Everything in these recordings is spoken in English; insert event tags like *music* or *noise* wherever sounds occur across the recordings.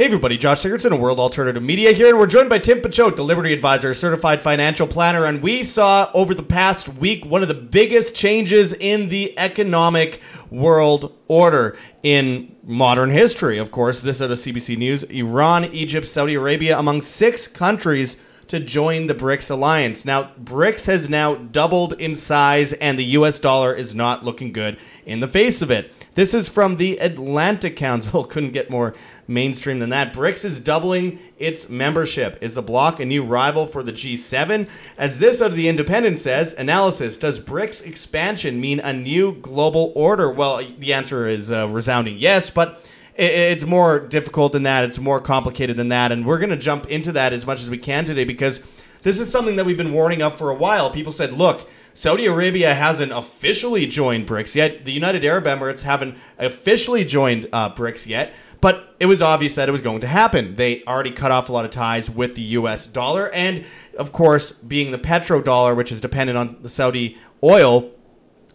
Hey everybody, Josh Sigurdson of World Alternative Media here, and we're joined by Tim Picciott, the Liberty Advisor, certified financial planner, and we saw over the past week one of the biggest changes in the economic world order in modern history. Of course, this out of CBC News, Iran, Egypt, Saudi Arabia, among six countries to join the BRICS alliance. Now, BRICS has now doubled in size, and the US dollar is not looking good in the face of it. This is from the Atlantic Council. *laughs* Couldn't get more mainstream than that. BRICS is doubling its membership. Is the bloc a new rival for the G7? As this of the Independent says, analysis Does BRICS expansion mean a new global order? Well, the answer is a resounding yes, but it's more difficult than that. It's more complicated than that. And we're going to jump into that as much as we can today because this is something that we've been warning of for a while. People said, look, Saudi Arabia hasn't officially joined BRICS yet. The United Arab Emirates haven't officially joined uh, BRICS yet. But it was obvious that it was going to happen. They already cut off a lot of ties with the US dollar. And of course, being the petrodollar, which is dependent on the Saudi oil,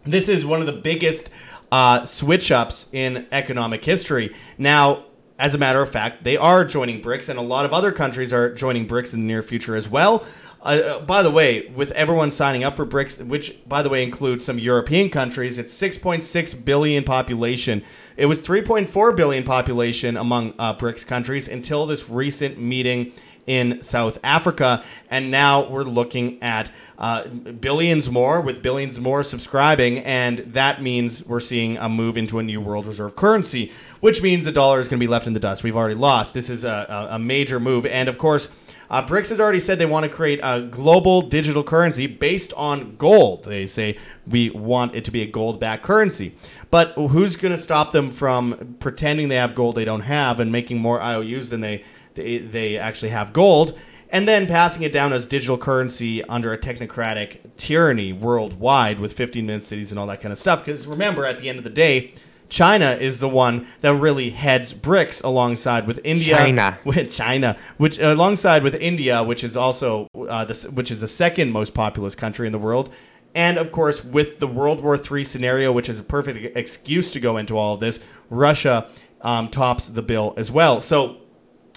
this is one of the biggest uh, switch ups in economic history. Now, as a matter of fact, they are joining BRICS, and a lot of other countries are joining BRICS in the near future as well. Uh, uh, by the way, with everyone signing up for BRICS, which by the way includes some European countries, it's 6.6 billion population. It was 3.4 billion population among uh, BRICS countries until this recent meeting in South Africa, and now we're looking at uh, billions more, with billions more subscribing, and that means we're seeing a move into a new world reserve currency, which means the dollar is going to be left in the dust. We've already lost. This is a, a major move, and of course. Uh, BRICS has already said they want to create a global digital currency based on gold. They say we want it to be a gold backed currency. But who's going to stop them from pretending they have gold they don't have and making more IOUs than they, they, they actually have gold? and then passing it down as digital currency under a technocratic tyranny worldwide with 15 minute cities and all that kind of stuff. Because remember, at the end of the day, China is the one that really heads BRICS alongside with India. China. *laughs* With China, which alongside with India, which is also uh, the, which is the second most populous country in the world, and of course with the World War III scenario, which is a perfect excuse to go into all of this. Russia um, tops the bill as well. So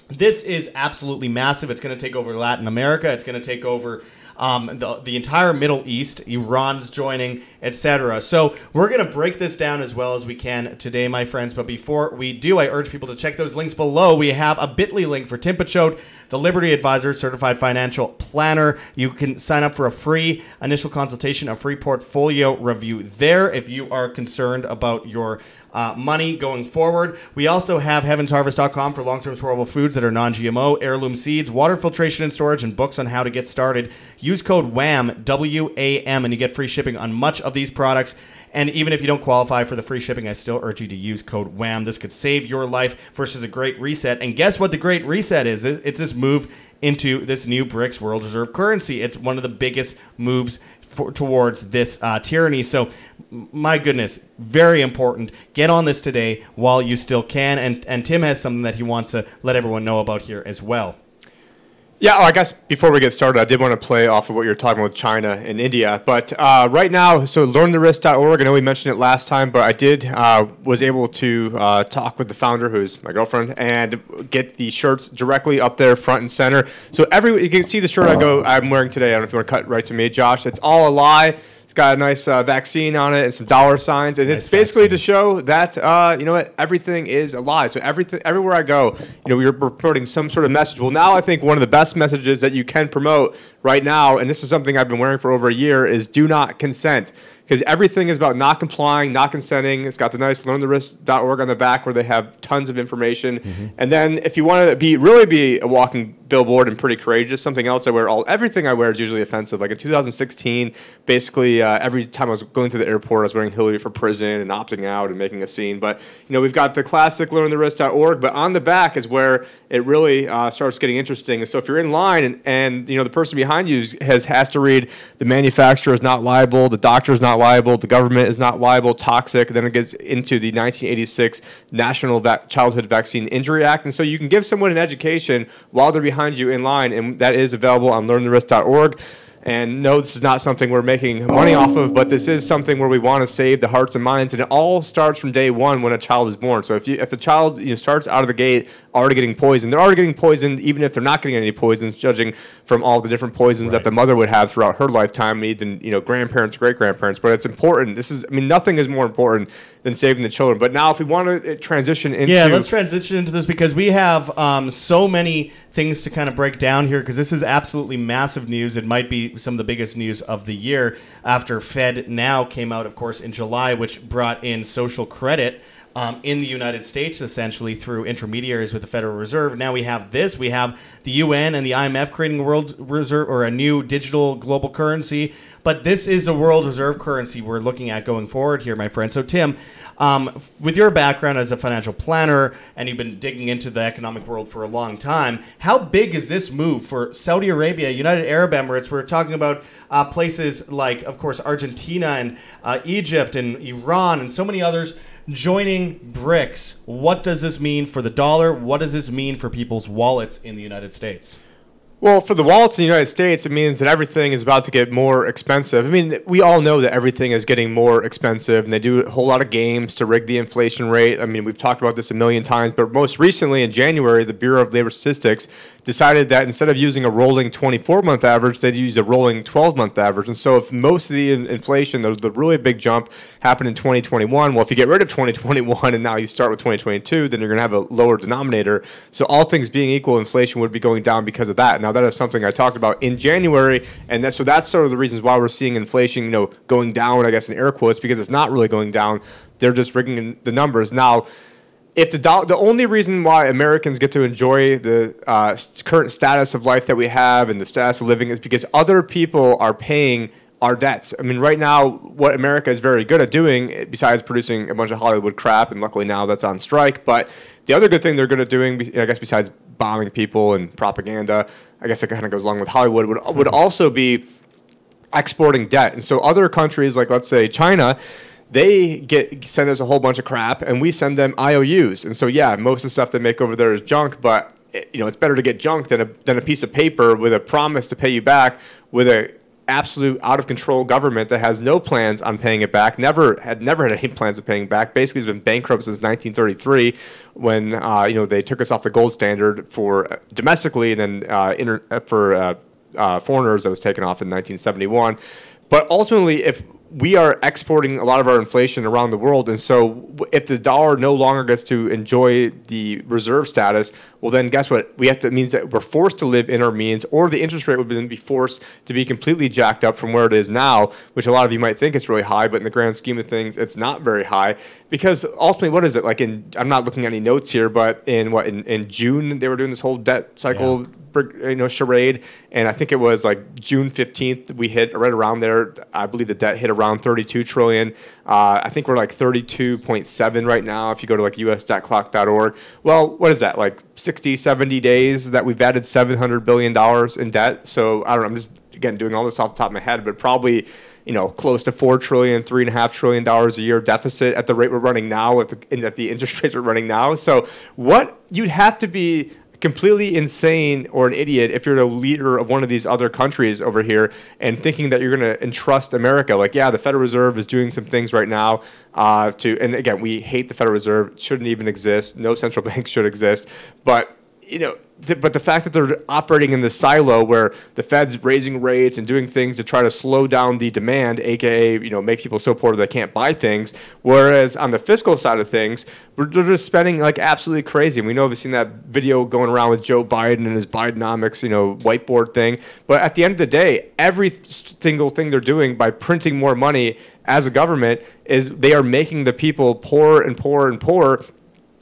this is absolutely massive. It's going to take over Latin America. It's going to take over um, the, the entire Middle East. Iran's joining, etc. So we're going to break this down as well as we can today, my friends. But before we do, I urge people to check those links below. We have a bit.ly link for Tim Picciott, the Liberty Advisor Certified Financial Planner. You can sign up for a free initial consultation, a free portfolio review there if you are concerned about your uh, money going forward. We also have heavensharvest.com for long term storable foods that are non GMO, heirloom seeds, water filtration and storage, and books on how to get started. Use code WAM, W A M, and you get free shipping on much of these products. And even if you don't qualify for the free shipping, I still urge you to use code WAM. This could save your life versus a great reset. And guess what the great reset is? It's this move into this new BRICS World Reserve currency. It's one of the biggest moves for, towards this uh, tyranny. So, my goodness, very important. Get on this today while you still can. And, and Tim has something that he wants to let everyone know about here as well. Yeah, well, I guess before we get started, I did want to play off of what you're talking with China and India. But uh, right now, so learntherisk.org, I know we mentioned it last time, but I did, uh, was able to uh, talk with the founder, who's my girlfriend, and get the shirts directly up there front and center. So every, you can see the shirt I go, I'm wearing today. I don't know if you want to cut right to me, Josh. It's all a lie. It's got a nice uh, vaccine on it and some dollar signs, and nice it's basically vaccine. to show that uh, you know what everything is a lie. So everything, everywhere I go, you know, we're promoting some sort of message. Well, now I think one of the best messages that you can promote right now, and this is something I've been wearing for over a year, is do not consent because everything is about not complying, not consenting. It's got the nice learntherisk.org on the back where they have tons of information. Mm-hmm. And then if you want to be really be a walking billboard and pretty courageous, something else I wear all everything I wear is usually offensive. Like in 2016, basically uh, every time I was going through the airport, I was wearing Hillary for prison and opting out and making a scene. But you know we've got the classic learntherisk.org, but on the back is where it really uh, starts getting interesting. And so if you're in line and, and you know the person behind you has has to read the manufacturer is not liable, the doctor is not liable, the government is not liable, toxic. Then it gets into the 1986 National Va- Childhood Vaccine Injury Act. And so you can give someone an education while they're behind you in line, and that is available on learntherisk.org. And no, this is not something we're making money off of, but this is something where we want to save the hearts and minds. And it all starts from day one when a child is born. So if you if the child you know, starts out of the gate already getting poisoned, they're already getting poisoned, even if they're not getting any poisons, judging from all the different poisons right. that the mother would have throughout her lifetime, even you know grandparents, great grandparents. But it's important. This is I mean nothing is more important than saving the children. But now if we want to uh, transition into yeah, let's transition into this because we have um, so many things to kind of break down here because this is absolutely massive news. It might be some of the biggest news of the year after Fed Now came out, of course, in July, which brought in social credit. Um, in the United States, essentially through intermediaries with the Federal Reserve. Now we have this. We have the UN and the IMF creating a world reserve or a new digital global currency. But this is a world reserve currency we're looking at going forward here, my friend. So, Tim, um, with your background as a financial planner and you've been digging into the economic world for a long time, how big is this move for Saudi Arabia, United Arab Emirates? We're talking about uh, places like, of course, Argentina and uh, Egypt and Iran and so many others joining BRICS. What does this mean for the dollar? What does this mean for people's wallets in the United States? Well, for the wallets in the United States, it means that everything is about to get more expensive. I mean, we all know that everything is getting more expensive, and they do a whole lot of games to rig the inflation rate. I mean, we've talked about this a million times, but most recently in January, the Bureau of Labor Statistics decided that instead of using a rolling 24 month average, they'd use a rolling 12 month average. And so, if most of the inflation, the, the really big jump, happened in 2021, well, if you get rid of 2021 and now you start with 2022, then you're going to have a lower denominator. So, all things being equal, inflation would be going down because of that. Now, that is something I talked about in January, and that, so that's sort of the reasons why we're seeing inflation, you know, going down. I guess in air quotes because it's not really going down. They're just rigging the numbers now. If the do- the only reason why Americans get to enjoy the uh, current status of life that we have and the status of living is because other people are paying our debts. I mean, right now, what America is very good at doing, besides producing a bunch of Hollywood crap, and luckily now that's on strike, but the other good thing they're good at doing, I guess, besides bombing people and propaganda, I guess it kind of goes along with Hollywood, would, would also be exporting debt. And so other countries, like let's say China, they get send us a whole bunch of crap, and we send them IOUs. And so yeah, most of the stuff they make over there is junk, but you know it's better to get junk than a than a piece of paper with a promise to pay you back with a absolute out of control government that has no plans on paying it back. Never had never had any *laughs* plans of paying back. Basically, has been bankrupt since 1933, when uh, you know they took us off the gold standard for uh, domestically, and then uh, inter- uh, for uh, uh, foreigners that was taken off in 1971. But ultimately, if we are exporting a lot of our inflation around the world, and so if the dollar no longer gets to enjoy the reserve status, well, then guess what? We have to means that we're forced to live in our means, or the interest rate would then be forced to be completely jacked up from where it is now, which a lot of you might think is really high, but in the grand scheme of things, it's not very high because ultimately, what is it like? In I'm not looking at any notes here, but in what in, in June they were doing this whole debt cycle. Yeah you know charade and i think it was like june 15th we hit right around there. I believe the debt hit around 32 trillion. Uh, i think we're like 32.7 right now if you go to like us.clock.org well what is that like 60 70 days that we've added 700 billion dollars in debt? So i don't know i'm just again doing all this off the top of my head but probably you know, close to four trillion, three and a half trillion dollars a year deficit at the rate we're running now, at the at the interest *laughs* rates we're running now. So, what you'd have to be completely insane or an idiot if you're the leader of one of these other countries over here and thinking that you're going to entrust America. Like, yeah, the Federal Reserve is doing some things right now uh, to, and again, we hate the Federal Reserve. Shouldn't even exist. No central *laughs* bank should exist. But you know, but the fact that they're operating in this silo where the Fed's raising rates and doing things to try to slow down the demand, aka you know make people so poor that they can't buy things, whereas on the fiscal side of things, we're just spending like absolutely crazy. And we know we've seen that video going around with Joe Biden and his Bidenomics, you know, whiteboard thing. But at the end of the day, every single thing they're doing by printing more money as a government is they are making the people poorer and poorer and poorer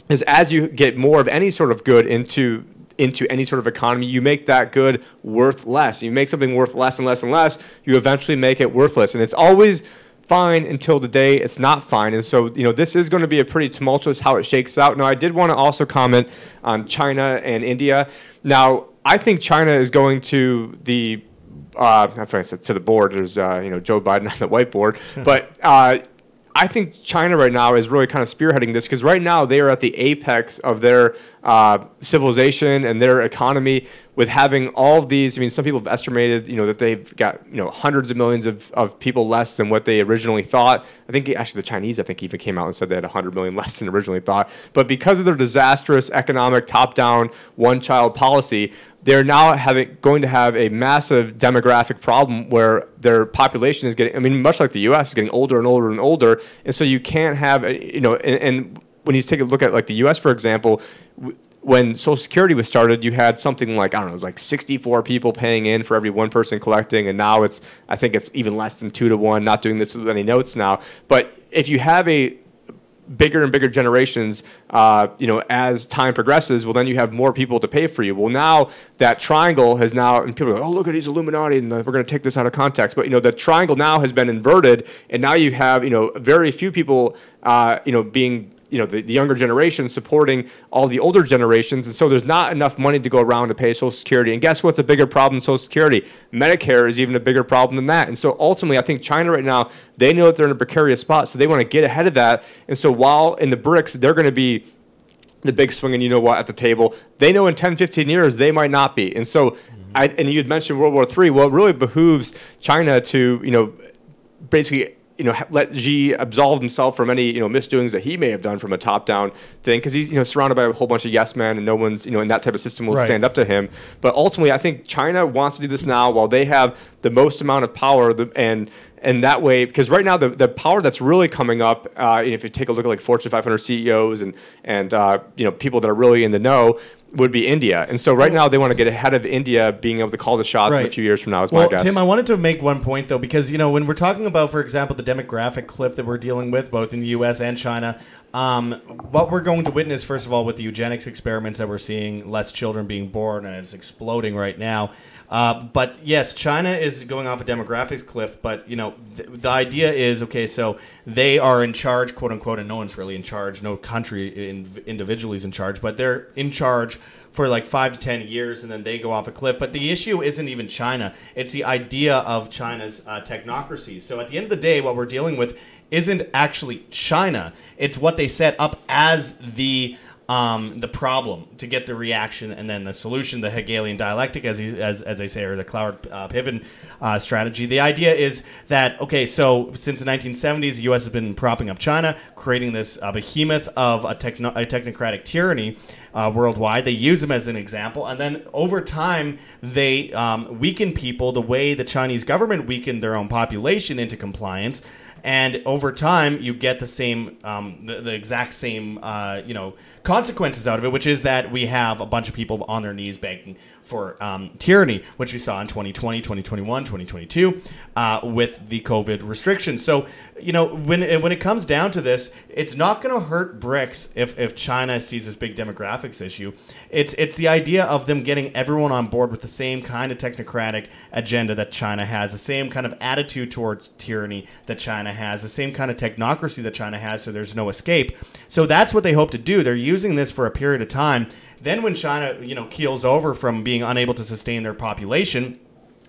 is as you get more of any sort of good into into any sort of economy, you make that good worth less. You make something worth less and less and less, you eventually make it worthless. And it's always fine until the day it's not fine. And so, you know, this is going to be a pretty tumultuous how it shakes out. Now, I did want to also comment on China and India. Now, I think China is going to the uh, I said to the board. There's uh, you know Joe Biden on the whiteboard, *laughs* but uh, I think China right now is really kind of spearheading this because right now they are at the apex of their uh, civilization and their economy with having all of these. I mean, some people have estimated, you know, that they've got you know hundreds of millions of, of people less than what they originally thought. I think actually the Chinese, I think, even came out and said they had 100 million *laughs* less than originally thought. But because of their disastrous economic top-down one-child policy, they're now having going to have a massive demographic problem where their population is getting. I mean, much like the U.S. is getting older and older and older, and so you can't have uh, you know. and, and when you take a look at like the U.S. for example, when Social Security was started, you had something like I don't know, it was like 64 people paying in for every one person collecting, and now it's I think it's even less than two to one. Not doing this with any notes now, but if you have a bigger and bigger generations, uh, you know, as time progresses, well, then you have more people to pay for you. Well, now that triangle has now, and people go, oh, look at these Illuminati, and we're going to take this out of context. But, you know, the triangle now has been inverted, and now you have, you know, very few people, uh, you know, being you know the, the younger generation supporting all the older generations. And so there's not enough money to go around to pay social security. And guess what's a bigger problem than social security? Medicare is even a bigger problem than that. And so ultimately i think china right now they know that they're in a precarious spot so they want to get ahead of that. And so while in the brics they're going to be the big swing and you know what at the table they know in 10 15 years they might not be. And so mm-hmm. I, and you had mentioned world war iii well it really behooves china to you know basically you know, let Xi absolve himself from any, you know, misdoings that he may have done from a top-down thing, because he's, you know, surrounded by a whole bunch of yes men, and no one's, you know, in that type of system will right. stand up to him. But ultimately, I think China wants to do this now while they have the most amount of power, and and that way, because right now the, the power that's really coming up, uh, if you take a look at like Fortune 500 CEOs and and uh, you know people that are really in the know, would be India. And so right now they want to get ahead of India being able to call the shots right. in a few years from now is well, my guess. Tim, I wanted to make one point though, because you know, when we're talking about, for example, the demographic cliff that we're dealing with both in the US and China, um, what we're going to witness, first of all, with the eugenics experiments that we're seeing, less children being born, and it's exploding right now. Uh, but yes, China is going off a demographics cliff. But you know, th- the idea is okay. So they are in charge, quote unquote, and no one's really in charge. No country in, individually is in charge, but they're in charge for like five to ten years, and then they go off a cliff. But the issue isn't even China; it's the idea of China's uh, technocracy. So at the end of the day, what we're dealing with isn't actually China; it's what they set up as the um, the problem to get the reaction and then the solution, the Hegelian dialectic, as, he, as, as they say, or the Cloward uh, Piven uh, strategy. The idea is that, okay, so since the 1970s, the U.S. has been propping up China, creating this uh, behemoth of a, techno- a technocratic tyranny. Uh, worldwide. They use them as an example, and then over time they um, weaken people the way the Chinese government weakened their own population into compliance and over time you get the same um, the, the, exact same uh, you know consequences out of it which is that we have a bunch of people on their knees begging for um, tyranny, which we saw in 2020, 2021, 2022 uh, with the COVID restrictions. So, you know, when, when it comes down to this, it's not going to hurt BRICS if, if China sees this big demographics issue. It's, it's the idea of them getting everyone on board with the same kind of technocratic agenda that China has, the same kind of attitude towards tyranny that China has, the same kind of technocracy that China has, so there's no escape. So that's what they hope to do. They're using this for a period of time then when China, you know, keels over from being unable to sustain their population,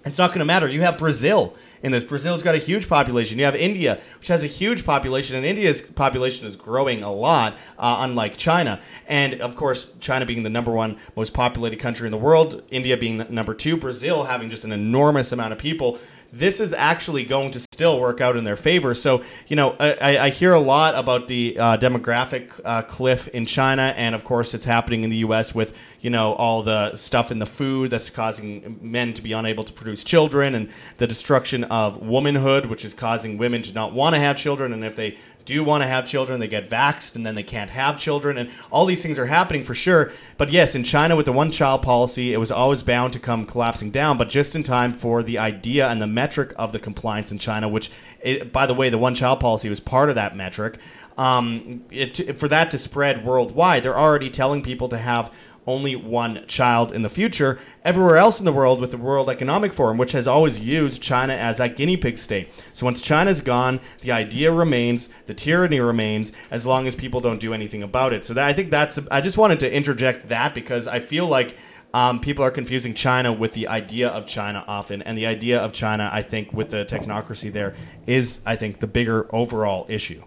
it's not going to matter. You have Brazil in this. Brazil's got a huge population. You have India, which has a huge population, and India's population is growing a lot, uh, unlike China. And of course, China being the number one most populated country in the world, India being number two, Brazil having just an enormous amount of people this is actually going to still work out in their favor. So, you know, I, I hear a lot about the uh, demographic uh, cliff in China, and of course, it's happening in the U.S. with you know all the stuff in the food that's causing men to be unable to produce children, and the destruction of womanhood, which is causing women to not want to have children, and if they do want to have children, they get vaxxed and then they can't have children. And all these things are happening for sure. But yes, in China with the one child policy, it was always bound to come collapsing down, but just in time for the idea and the metric of the compliance in China, which, it, by the way, the one child policy was part of that metric. Um, it, for that to spread worldwide, they're already telling people to have only one child in the future. Everywhere else in the world, with the World Economic Forum, which has always used China as that guinea pig state. So once China's gone, the idea remains, the tyranny remains, as long as people don't do anything about it. So that, I think that's. I just wanted to interject that because I feel like. Um, people are confusing China with the idea of China often, and the idea of China, I think, with the technocracy there, is I think the bigger overall issue.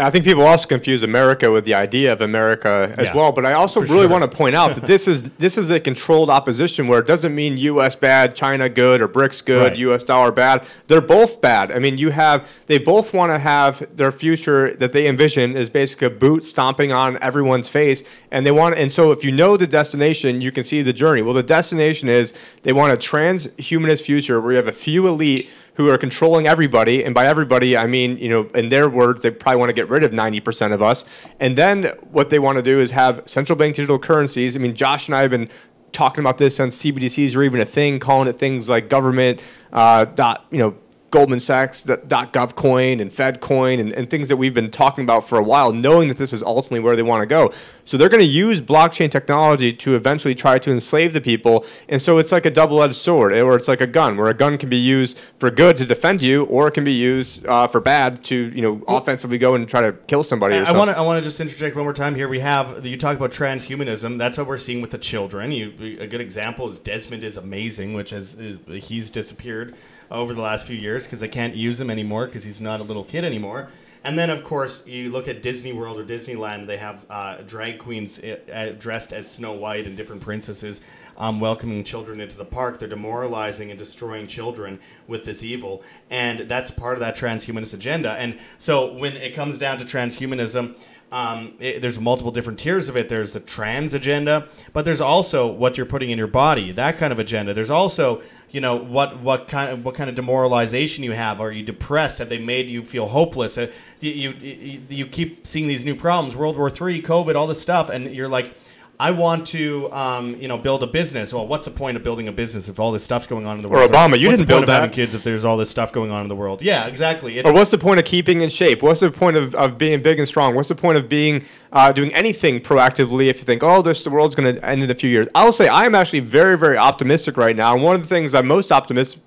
I think people also confuse America with the idea of America as Yeah, well. But I also really sure. want to point out that this is this is a controlled opposition where it doesn't mean U.S. bad, China good, or BRICS good, Right. U.S. dollar bad. They're both bad. I mean, you have they both want to have their future that they envision is basically a boot stomping on everyone's face, and they want. And so, if you know the destination, you can see the journey. Well, the destination is they want a transhumanist future where you have a few elite who are controlling everybody, and by everybody I mean, you know, in their words, they probably want to get rid of 90% of us. And then what they want to do is have central bank digital currencies. I mean, Josh and I have been talking about this since CBDCs were even a thing, calling it things like government uh, dot, you know. Goldman Sachs dot .gov coin and Fed coin and, and things that we've been talking about for a while, knowing that this is ultimately where they want to go. So they're going to use blockchain technology to eventually try to enslave the people. And so it's like a double-edged sword, or it's like a gun, where a gun can be used for good to defend you, or it can be used uh, for bad to you know offensively go and try to kill somebody. I want to I want to just interject one more time here. We have you talk about transhumanism. That's what we're seeing with the children. You a good example is Desmond is amazing, which has is, he's disappeared over the last few years because they can't use him anymore because he's not a little kid anymore. And then of course you look at Disney World or Disneyland. They have uh, drag queens uh, dressed as Snow White and different princesses. Um, welcoming children into the park. They're demoralizing and destroying children with this evil. And that's part of that transhumanist agenda. And so when it comes down to transhumanism, um, it, there's multiple different tiers of it. There's the trans agenda, but there's also what you're putting in your body, that kind of agenda. There's also, you know, what what kind of what kind of demoralization you have. Are you depressed? Have they made you feel hopeless? Uh, you, you you keep seeing these new problems, World War III, COVID, all this stuff, and you're like. I want to, um, you know, build a business. Well, what's the point of building a business if all this stuff's going on in the world? Or? Obama, you what's didn't build that. kids if there's all this stuff going on in the world? Yeah, exactly. It's, Or what's the point of keeping in shape? What's the point of, of being big and strong? What's the point of being uh, doing anything proactively if you think, oh, this the world's going to end in a few years? I will say I am actually very, very optimistic right now. And one of the things I'm most optimistic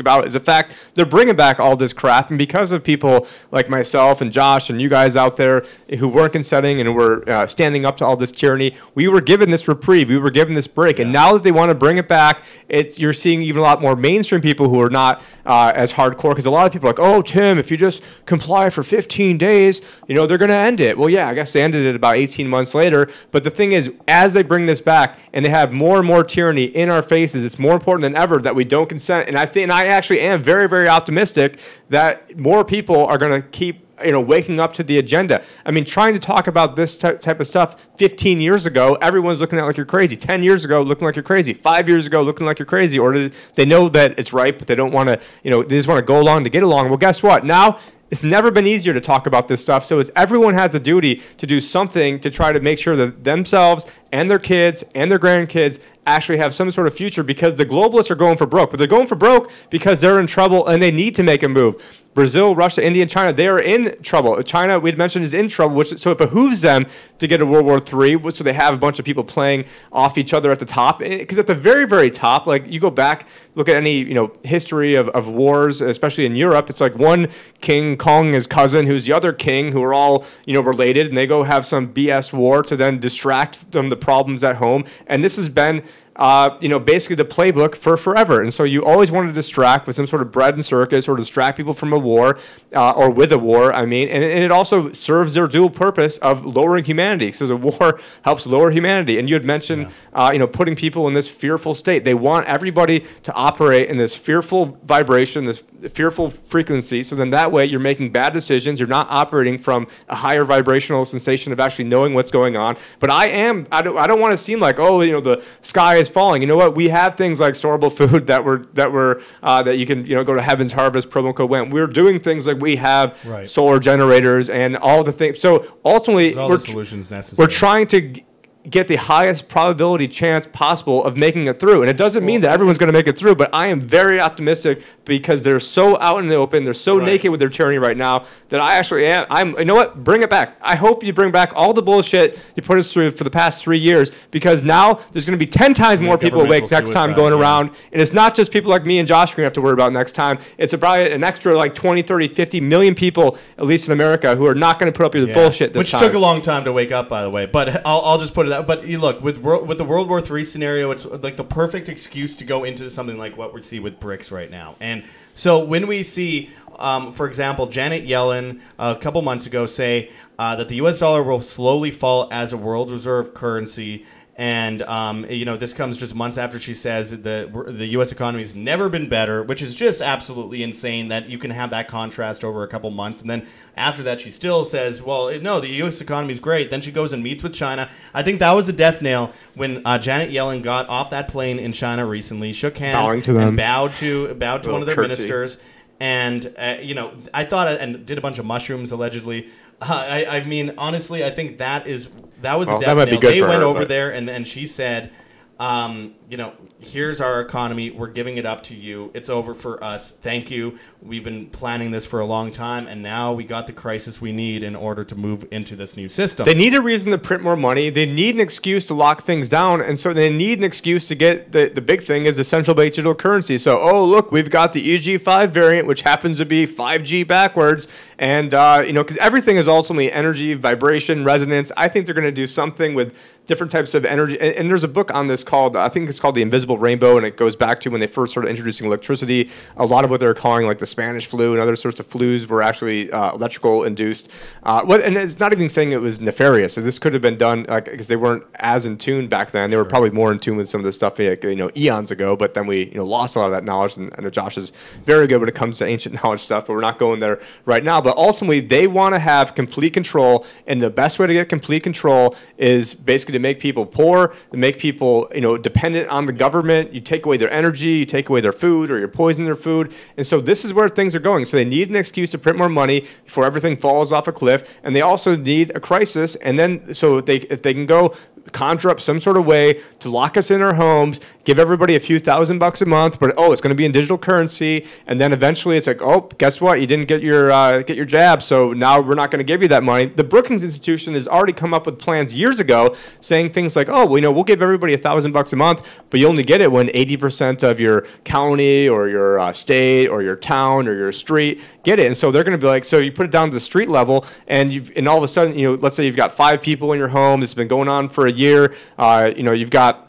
about is the fact they're bringing back all this crap. And because of people like myself and Josh and you guys out there who weren't consenting and were uh, standing up to all this tyranny, we were given this reprieve. We were given this break. And now that they want to bring it back, it's you're seeing even a lot more mainstream people who are not uh, as hardcore because a lot of people are like, oh, Tim, if you just comply for 15 days, you know, they're going to end it. Well, yeah, I guess they ended it about 18 months later. But the thing is, as they bring this back and they have more and more tyranny in our faces, it's more important than ever that we don't consent. And I think, and I actually am very, very optimistic that more people are going to keep you know, waking up to the agenda. I mean, trying to talk about this ty- type of stuff 15 years ago, everyone's looking at like you're crazy. 10 years ago, looking like you're crazy. Five years ago, looking like you're crazy. Or they know that it's right, but they don't want to, you know, they just want to go along to get along. Well, guess what? Now it's never been easier to talk about this stuff. So it's everyone has a duty to do something to try to make sure that themselves and their kids and their grandkids actually have some sort of future because the globalists are going for broke. But they're going for broke because they're in trouble and they need to make a move. Brazil, Russia, India, and China, they are in trouble. China, we'd mentioned, is in trouble, which, so it behooves them to get a World War III, so they have a bunch of people playing off each other at the top. Eh, because at the very, very top, like you go back, look at any you know history of, of wars, especially in Europe, it's like one king calling his cousin, who's the other king, who are all you know related, and they go have some BS war to then distract from the problems at home. And this has been uh, you know, basically the playbook for forever. And so you always want to distract with some sort of bread and circus or distract people from a war uh, or with a war, I mean. And, and it also serves their dual purpose of lowering humanity because a *laughs* war helps lower humanity. And you had mentioned, uh, you know, putting people in this fearful state. They want everybody to operate in this fearful vibration, this fearful frequency. So then that way you're making bad decisions. You're not operating from a higher vibrational sensation of actually knowing what's going on. But I am, I don't, I don't want to seem like, oh, you know, the sky is falling. You know what? We have things like storable food that were, that were, uh, that you can, you know, go to Heaven's Harvest, promo code went. We're doing things like we have Right. solar generators and all the things. So ultimately, we're, the solutions necessary. we're trying to get the highest probability chance possible of making it through. And it doesn't mean that everyone's going to make it through, but I am very optimistic because they're so out in the open, they're so Right. naked with their tyranny right now that I actually am. I'm. You know what? Bring it back. I hope you bring back all the bullshit you put us through for the past three years because now there's going to be ten times more people awake next time going yeah. around, and it's not just people like me and Josh we're going to have to worry about next time. It's probably an extra like 20, 30, 50 million people, at least in America, who are not going to put up with Yeah. bullshit this Which time. took a long time to wake up, by the way. But I'll, I'll just put it out. But look with with the World War III scenario, it's like the perfect excuse to go into something like what we see with BRICS right now. And so when we see um, for example, Janet Yellen a couple months ago say uh, that the U.S. dollar will slowly fall as a world reserve currency. And um, you know this comes just months after she says that the the U.S. economy has never been better, which is just absolutely insane that you can have that contrast over a couple months. And then after that, she still says, "Well, no, the U.S. economy is great." Then she goes and meets with China. I think that was a death nail when uh, Janet Yellen got off that plane in China recently, shook hands, Bowing to them. and bowed to bowed to one of their curtsy. ministers and uh, you know i thought and did a bunch of mushrooms allegedly *laughs* I, I mean honestly i think that is that was Well, a that death might be nail. they went her, over but- there and then she said um, you know here's our economy we're giving it up to you it's over for us thank you we've been planning this for a long time and now we got the crisis we need in order to move into this new system They need a reason to print more money. They need an excuse to lock things down, and so they need an excuse to get the, the big thing is the central bank digital currency. So, oh look, we've got the EG5 variant, which happens to be 5G backwards, and uh, you know because everything is ultimately energy, vibration, resonance. I think they're going to do something with different types of energy. And, and there's a book on this called I think it's called The Invisible Rainbow, and it goes back to when they first started introducing electricity. A lot of what they're calling like the Spanish flu and other sorts of flus were actually uh, electrical induced. Uh, what, and it's not even saying it was nefarious. So this could have been done because they weren't as in tune back then. They were probably more in tune with some of this stuff, like, you know, eons ago. But then we, you know, lost a lot of that knowledge. And I know Josh is very good when it comes to ancient *laughs* knowledge stuff, but we're not going there right now. But ultimately, they want to have complete control, and the best way to get complete control is basically to make people poor, to make people, you know, dependent on the government. You take away their energy, you take away their food, or you poison their food. And so this is where things are going. So they need an excuse to print more money before everything falls off a cliff, and they also need a crisis. And then so they if they can go conjure up some sort of way to lock us in our homes, give everybody a few thousand bucks a month, but oh, it's going to be in digital currency, and then eventually it's like, oh, guess what? You didn't get your uh, get your jab, so now we're not going to give you that money. The Brookings Institution has already come up with plans years ago saying things like, oh, well, you know, we'll give everybody a thousand bucks a month, but you only get it when 80% of your county or your uh, state or your town or your street get it, and so they're going to be like, so you put it down to the street level, and you and all of a sudden, you know, let's say you've got five people in your home. It's been going on for a year. Uh, you know, you've got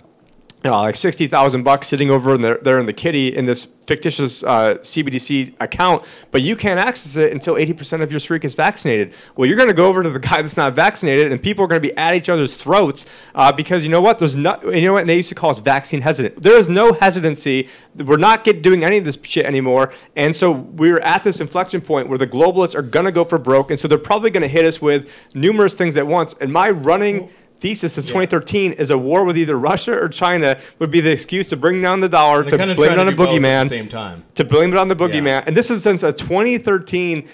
uh, like sixty thousand bucks sitting over in there, there in the kitty in this fictitious uh, CBDC account, but you can't access it until eighty percent of your street is vaccinated. Well, you're going to go over to the *laughs* guy that's not vaccinated, and people are going to be at each other's throats uh, because you know what? There's not. You know what? And they used to call us vaccine hesitant. There is no hesitancy. We're not get, doing any of this shit anymore, and so we're at this inflection point where the globalists are going to go for broke, and so they're probably going to hit us with numerous things at once. And my running thesis since 2013 is a war with either Russia or China would be the excuse to bring down the dollar, to blame it on a to do both at the boogeyman, same time. to blame it on the boogeyman. Yeah. And this is since a 2013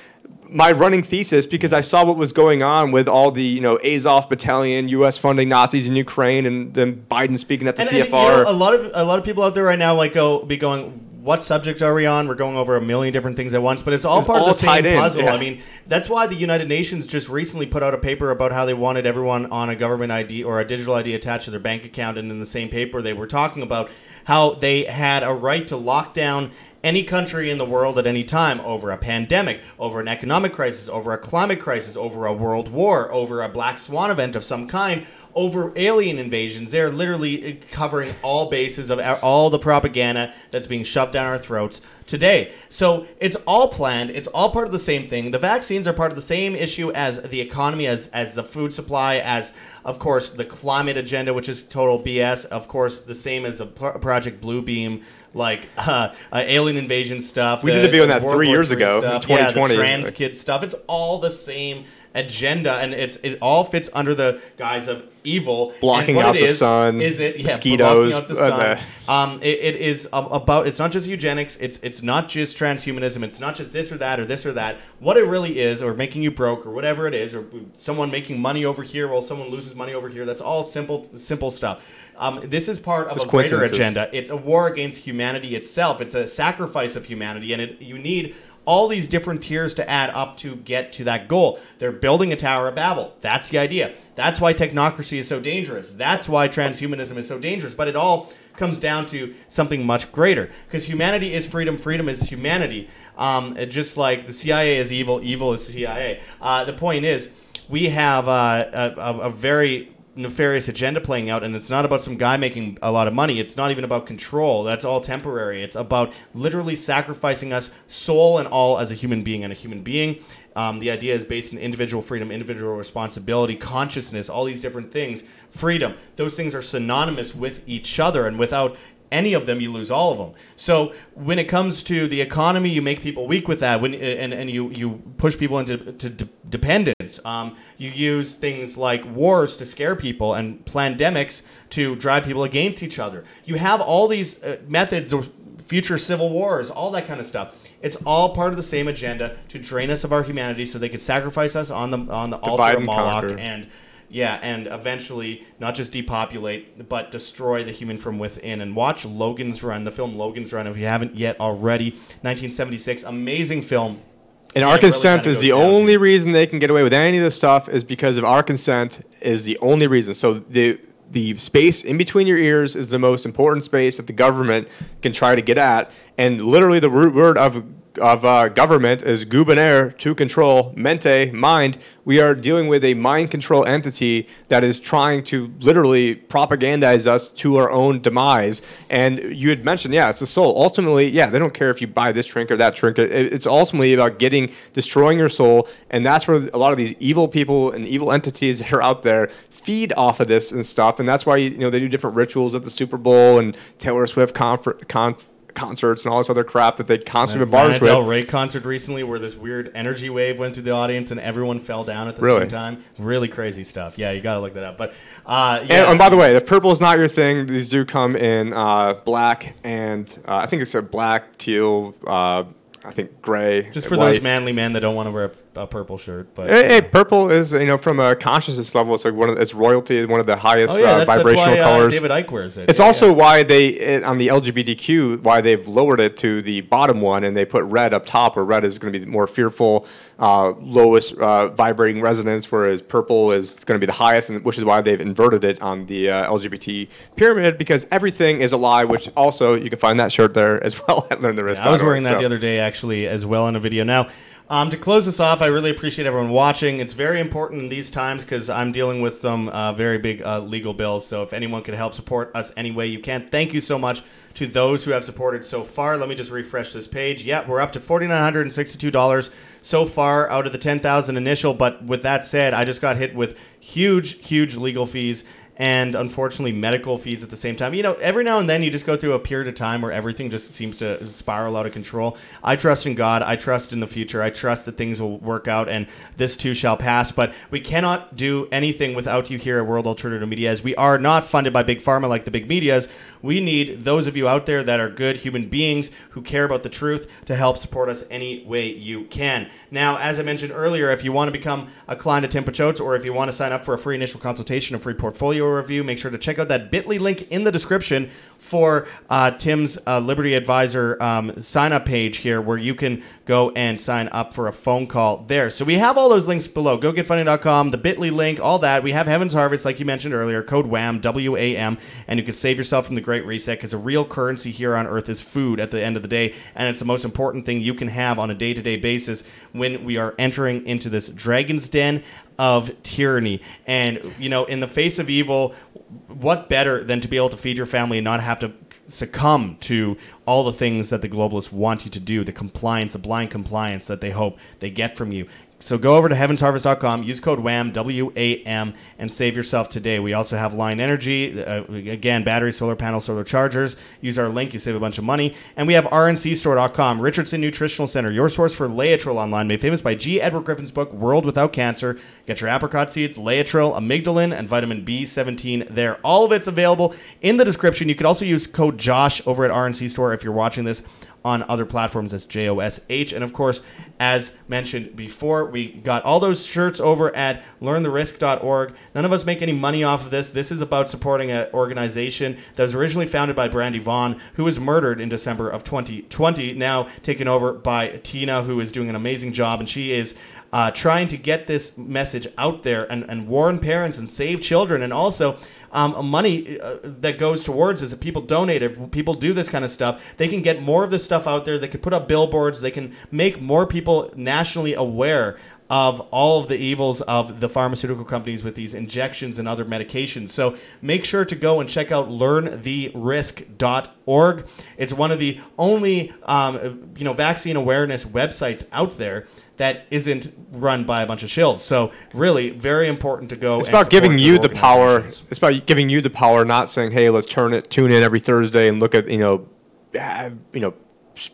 my running thesis because I saw what was going on with all the you know Azov battalion, U.S. funding Nazis in Ukraine, and then Biden speaking at the And, and, CFR. you know, a lot of a lot of people out there right now like go be going. What subject are we on? We're going over a million different things at once, but it's all It's part all of the same puzzle. yeah. I mean, that's why the United Nations just recently put out a paper about how they wanted everyone on a government ID or a digital ID attached to their bank account, and in the same paper they were talking about how they had a right to lock down any country in the world at any time over a pandemic, over an economic crisis, over a climate crisis, over a world war, over a black swan event of some kind, over alien invasions. They're literally covering all bases of all the propaganda that's being shoved down our throats today. So it's all planned. It's all part of the same thing. The vaccines are part of the same issue as the economy, as as the food supply, as of course the climate agenda, which is total BS. Of course, the same as the Pro- Project Bluebeam. Like uh, *laughs* uh, alien invasion stuff. We the- did a video on that three years ago, in stuff. 2020. Yeah, the trans kid stuff. It's all the same agenda, and it's it all fits under the guise of evil. Blocking out the is, sun, Is it yeah, mosquitoes, blocking out the uh. Um, it, it is about. It's not just eugenics. It's it's not just transhumanism. It's not just this or that or this or that. What it really is, or making you broke, or whatever it is, or someone making money over here while someone loses money over here. That's all simple simple stuff. Um, this is part of a greater agenda. It's a war against humanity itself. It's a sacrifice of humanity, and it, you need all these different tiers to add up to get to that goal. They're building a Tower of Babel. That's the idea. That's why technocracy is so dangerous. That's why transhumanism is so dangerous. But it all comes down to something much greater because humanity is freedom. Freedom is humanity. Um, just like the CIA is evil, evil is CIA. Uh, the point is, we have uh, a, a, a very nefarious agenda playing out, and it's not about some guy making a lot of money. It's not even about control. That's all temporary. It's about literally sacrificing us, soul and all, as a human being and a human being. Um, the idea is based in individual freedom, individual responsibility, consciousness, all these different things. Freedom, those things are synonymous with each other, and without any of them, you lose all of them. So when it comes to the economy, you make people weak with that. When and, and you you push people into to de- dependence. Um, you use things like wars to scare people and pandemics to drive people against each other. You have all these uh, methods of future civil wars, all that kind of stuff. It's all part of the same agenda to drain us of our humanity, so they could sacrifice us on the on the altar of Moloch conquer. and yeah, and eventually not just depopulate, but destroy the human from within. And watch Logan's Run, the film Logan's Run, if you haven't yet already. 1976, amazing film. And Yeah, our it really consent is the down to- only reason they can get away with any of this stuff is because of our consent is the only reason. So the the space in between your ears is the most important space that the government can try to get at. And literally the root word of of uh, government is gubernator to control mente mind. We are dealing with a mind control entity that is trying to literally propagandize us to our own demise. And you had mentioned yeah it's the soul. Ultimately yeah they don't care if you buy this trinket or that trinket it's ultimately about getting destroying your soul. And that's where a lot of these evil people and evil entities *laughs* that are out there feed off of this and stuff. And that's why you know they do different rituals at the super bowl and taylor swift confer- con- concerts and all this other crap that they constantly us with Del Rey concert recently where this weird energy wave went through the audience and everyone fell down at the Really? same time. Really crazy stuff. Yeah, you got to look that up. But uh, And, yeah, and by the way, if purple is not your thing, these do come in uh, black and uh, I think it's a black, teal, uh, I think gray. just for white. those manly men that don't want to wear a, purple shirt. But Hey, hey, purple is you know from a consciousness level, it's like one of it's royalty, one of the highest oh yeah, uh, that's, that's vibrational why uh, colors. David Icke wears it. It's Yeah, also yeah. why they it, on the LGBTQ why they've lowered it to the bottom one and they put red up top, where red is going to be the more fearful, uh, lowest uh, vibrating resonance, whereas purple is going to be the highest, and which is why they've inverted it on the uh, LGBT pyramid because everything is a lie. Which also you can find that shirt there as well *laughs* at learntherisk. I was wearing that the other day actually as well in a video. Now, um, to close this off, I really appreciate everyone watching. It's very important in these times because I'm dealing with some uh, very big uh, legal bills. So if anyone could help support us any way you can, thank you so much to those who have supported so far. Let me just refresh this page. Yeah, we're up to forty nine hundred and sixty two dollars so far out of the ten thousand initial. But with that said, I just got hit with huge, huge legal fees and unfortunately medical fees at the same time. You know, every now and then you just go through a period of time where everything just seems to spiral out of control. I trust in God. I trust in the future. I trust that things will work out and this too shall pass. But we cannot do anything without you here at World Alternative Media as we are not funded by Big Pharma like the big medias. We need those of you out there that are good human beings who care about the truth to help support us any way you can. Now, as I mentioned earlier, if you want to become a client of Tim Picciott's or if you want to sign up for a free initial consultation, a free portfolio review, make sure to check out that bit.ly link in the description for uh, Tim's uh, Liberty Advisor um, sign up page here where you can go and sign up for a phone call there. So we have all those links below. GoGetFunding.com, the bit.ly link, all that. We have Heaven's Harvest, like you mentioned earlier, code WAM, W A M, and you can save yourself from the Great Reset because a real currency here on Earth is food at the end of the day, and it's the most important thing you can have on a day to day basis when we are entering into this dragon's den of tyranny. And, you know, in the face of evil, what better than to be able to feed your family and not have to succumb to all the things that the globalists want you to do, the compliance, the blind compliance that they hope they get from you. So go over to heavensharvest.com, use code WAM, W A M, and save yourself today. We also have Lion Energy, uh, again, battery, solar panel, solar chargers. Use our link, you save a bunch of money. And we have RNCstore.com, Richardson Nutritional Center, your source for Laetrile online, made famous by G. Edward Griffin's book, World Without Cancer. Get your apricot seeds, Laetrile, amygdalin, and vitamin B17 there. All of it's available in the description. You could also use code JOSH over at RNC Store if you're watching this on other platforms. That's J O S H. And of course, as mentioned before, we got all those shirts over at learntherisk.org. None of us make any money off of this. This is about supporting an organization that was originally founded by Brandy Vaughn, who was murdered in December of 2020, now taken over by Tina, who is doing an amazing job. And she is uh, trying to get this message out there and, and warn parents and save children. And also, um, money uh, that goes towards this. If people donate, if people do this kind of stuff, they can get more of this stuff out there. They can put up billboards. They can make more people nationally aware of all of the evils of the pharmaceutical companies with these injections and other medications. So make sure to go and check out learntherisk.org. It's one of the only um, you know vaccine awareness websites out there that isn't run by a bunch of shills. So really, very important to go. It's and about giving you the power. It's about giving you the power, not saying, "Hey, let's turn it, tune in every Thursday and look at you know, ah, you know,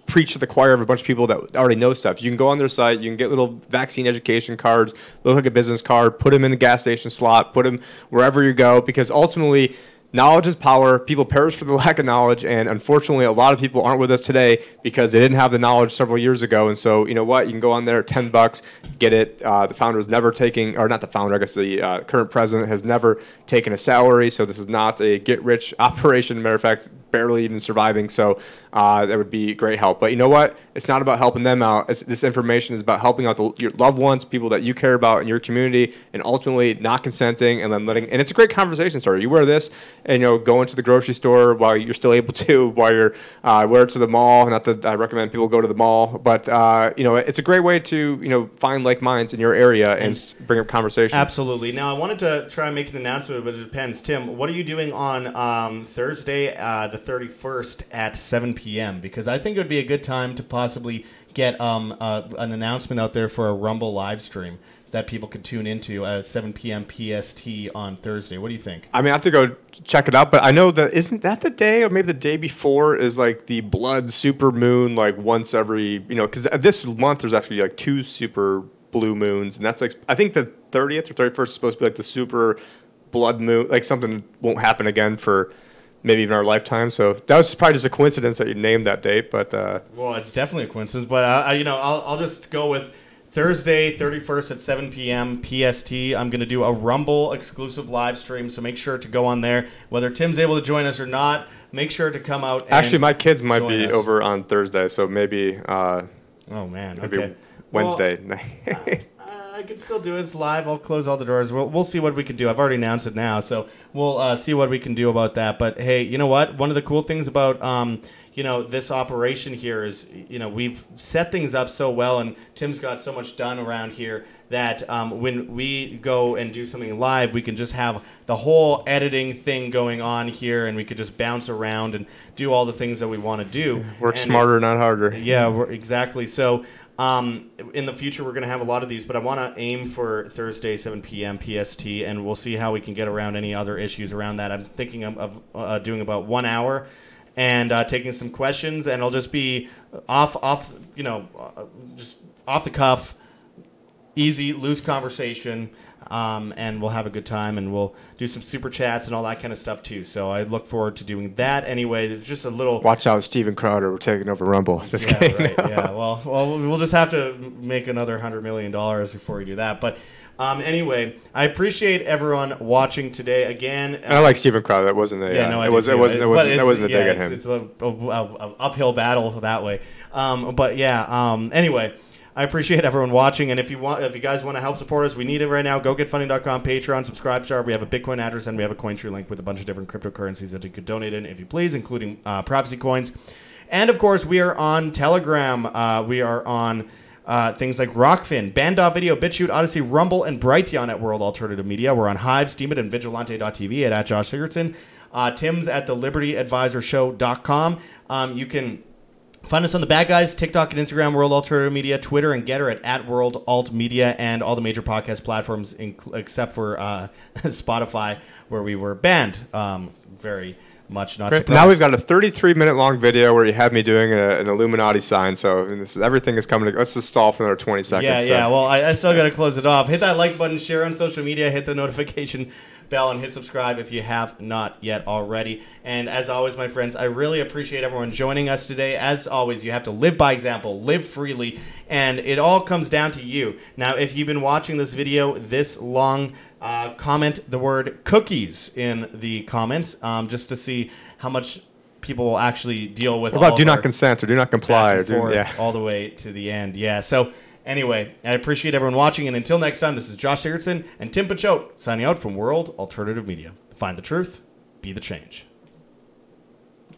preach to the choir of a bunch of people that already know stuff." You can go on their site. You can get little vaccine education cards. Look like a business card. Put them in the gas station slot. Put them wherever you go, because ultimately. Knowledge is power. People perish for the *laughs* lack of knowledge, and unfortunately, a lot of people aren't with us today because they didn't have the knowledge several years ago. And so, you know what? You can go on there, ten bucks, get it. Uh, the founder is never taking, or not the founder. I guess the uh, current president has never taken a salary, so this is not a get-rich *laughs* operation. Matter of fact, barely even surviving. So uh, that would be great help. But you know what? It's not about helping them out. It's, this information is about helping out the, your loved ones, people that you care about in your community, and ultimately not consenting and then letting. And it's a great conversation starter. You wear this, and you know, go into the grocery store while you're still able to, while you're uh, wear it to the mall. Not that I recommend people go to the mall, but uh, you know, it's a great way to you know find like minds in your area and, s bring up conversation. Absolutely. Now, I wanted to try and make an announcement, but it depends. Tim, what are you doing on um, Thursday, uh, the 31st at 7 p.m.? Because I think it would be a good time to possibly get um, uh, an announcement out there for a Rumble live stream that people could tune into at 7 p.m. PST on Thursday. What do you think? I mean, I have to go check it out, but I know that isn't that the day or maybe the day before is like the blood super moon, like once every you know because this month there's actually like two super blue moons, and that's like I think the 30th or 31st is supposed to be like the super blood moon, like something won't happen again for maybe even our lifetime. So that was probably just a coincidence that you named that date, but uh, Well, it's definitely a coincidence, but uh, I, you know, I'll, I'll just go with Thursday, 31st at 7 p.m. PST. I'm going to do a Rumble exclusive live stream, so make sure to go on there. Whether Tim's able to join us or not, make sure to come out. And actually my kids might be us. over on Thursday, so maybe uh, Oh man, maybe okay. Wednesday. Uh, I could still do it. It's live. I'll close all the doors. We'll, we'll see what we can do. I've already announced it now, so we'll uh, see what we can do about that. But hey, you know what? One of the cool things about um, you know this operation here is you know we've set things up so well, and Tim's got so much done around here that um, when we go and do something live, we can just have the whole editing thing going on here, and we could just bounce around and do all the things that we want to do. Work And smarter, not harder. yeah, we're, exactly. So um, in the future, we're going to have a lot of these, but I want to aim for Thursday, 7 p.m. PST, and we'll see how we can get around any other issues around that. I'm thinking of, of uh, doing about one hour and uh, taking some questions, and I'll just be off, off, you know, uh, just off the cuff, easy, loose conversation. Um, and we'll have a good time, and we'll do some super chats and all that kind of stuff too. So I look forward to doing that. Anyway, it's just a little Watch out, Steven Crowder. We're taking over Rumble. *laughs* Just yeah, kidding. right. Yeah. Well, well, we'll just have to make another hundred million dollars before we do that. But um, anyway, I appreciate everyone watching today again. I like Steven Crowder. That wasn't a. Yeah, uh, no, I it was. It wasn't. It wasn't. That wasn't a dig at him. It's, a, a, a uphill battle that way. Um, but yeah. Um, anyway. I appreciate everyone watching, and if you want, if you guys want to help support us, we need it right now. Go GetFunding.com, Patreon, subscribe star. We have a Bitcoin address and we have a CoinTree link with a bunch of different cryptocurrencies that you could donate in if you please, including uh, Prophecy coins. And of course, we are on Telegram. Uh, we are on uh, things like Rokfin, Bandoff Video, BitChute, Odysee, Rumble, and Brighteon at World Alternative Media. We're on Hive, Steemit, and Vigilante.tv at, at Josh Sigurdson. Uh, Tim's at the LibertyAdvisorShow.com. Um, you can Find us on the Bad Guys, TikTok and Instagram, World Alternative Media, Twitter and Gettr at, at World Alt Media, and all the major podcast platforms, inc- except for uh, *laughs* Spotify, where we were banned. Um, very much not Great. surprised. Now we've got a 33 minute long video where you have me doing a, an Illuminati sign. So is, everything is coming. To, let's just stall for another 20 seconds. Yeah, so. yeah. Well, I, I still got to close it off. Hit that like button, share on social media, hit the *laughs* notification bell, and hit subscribe if you have not yet already. And as always, my friends, I really appreciate everyone joining us today. As always, you have to live by example, live freely, and it all comes down to you. Now, if you've been watching this video this long, uh, comment the word cookies in the comments um, just to see how much people will actually deal with. What about all do not consent or do not comply? Or do, yeah. all the way to the end. Yeah. So anyway, I appreciate everyone watching, and until next time, this is Josh Sigurdson and Tim Picciott signing out from World Alternative Media. Find the truth, be the change.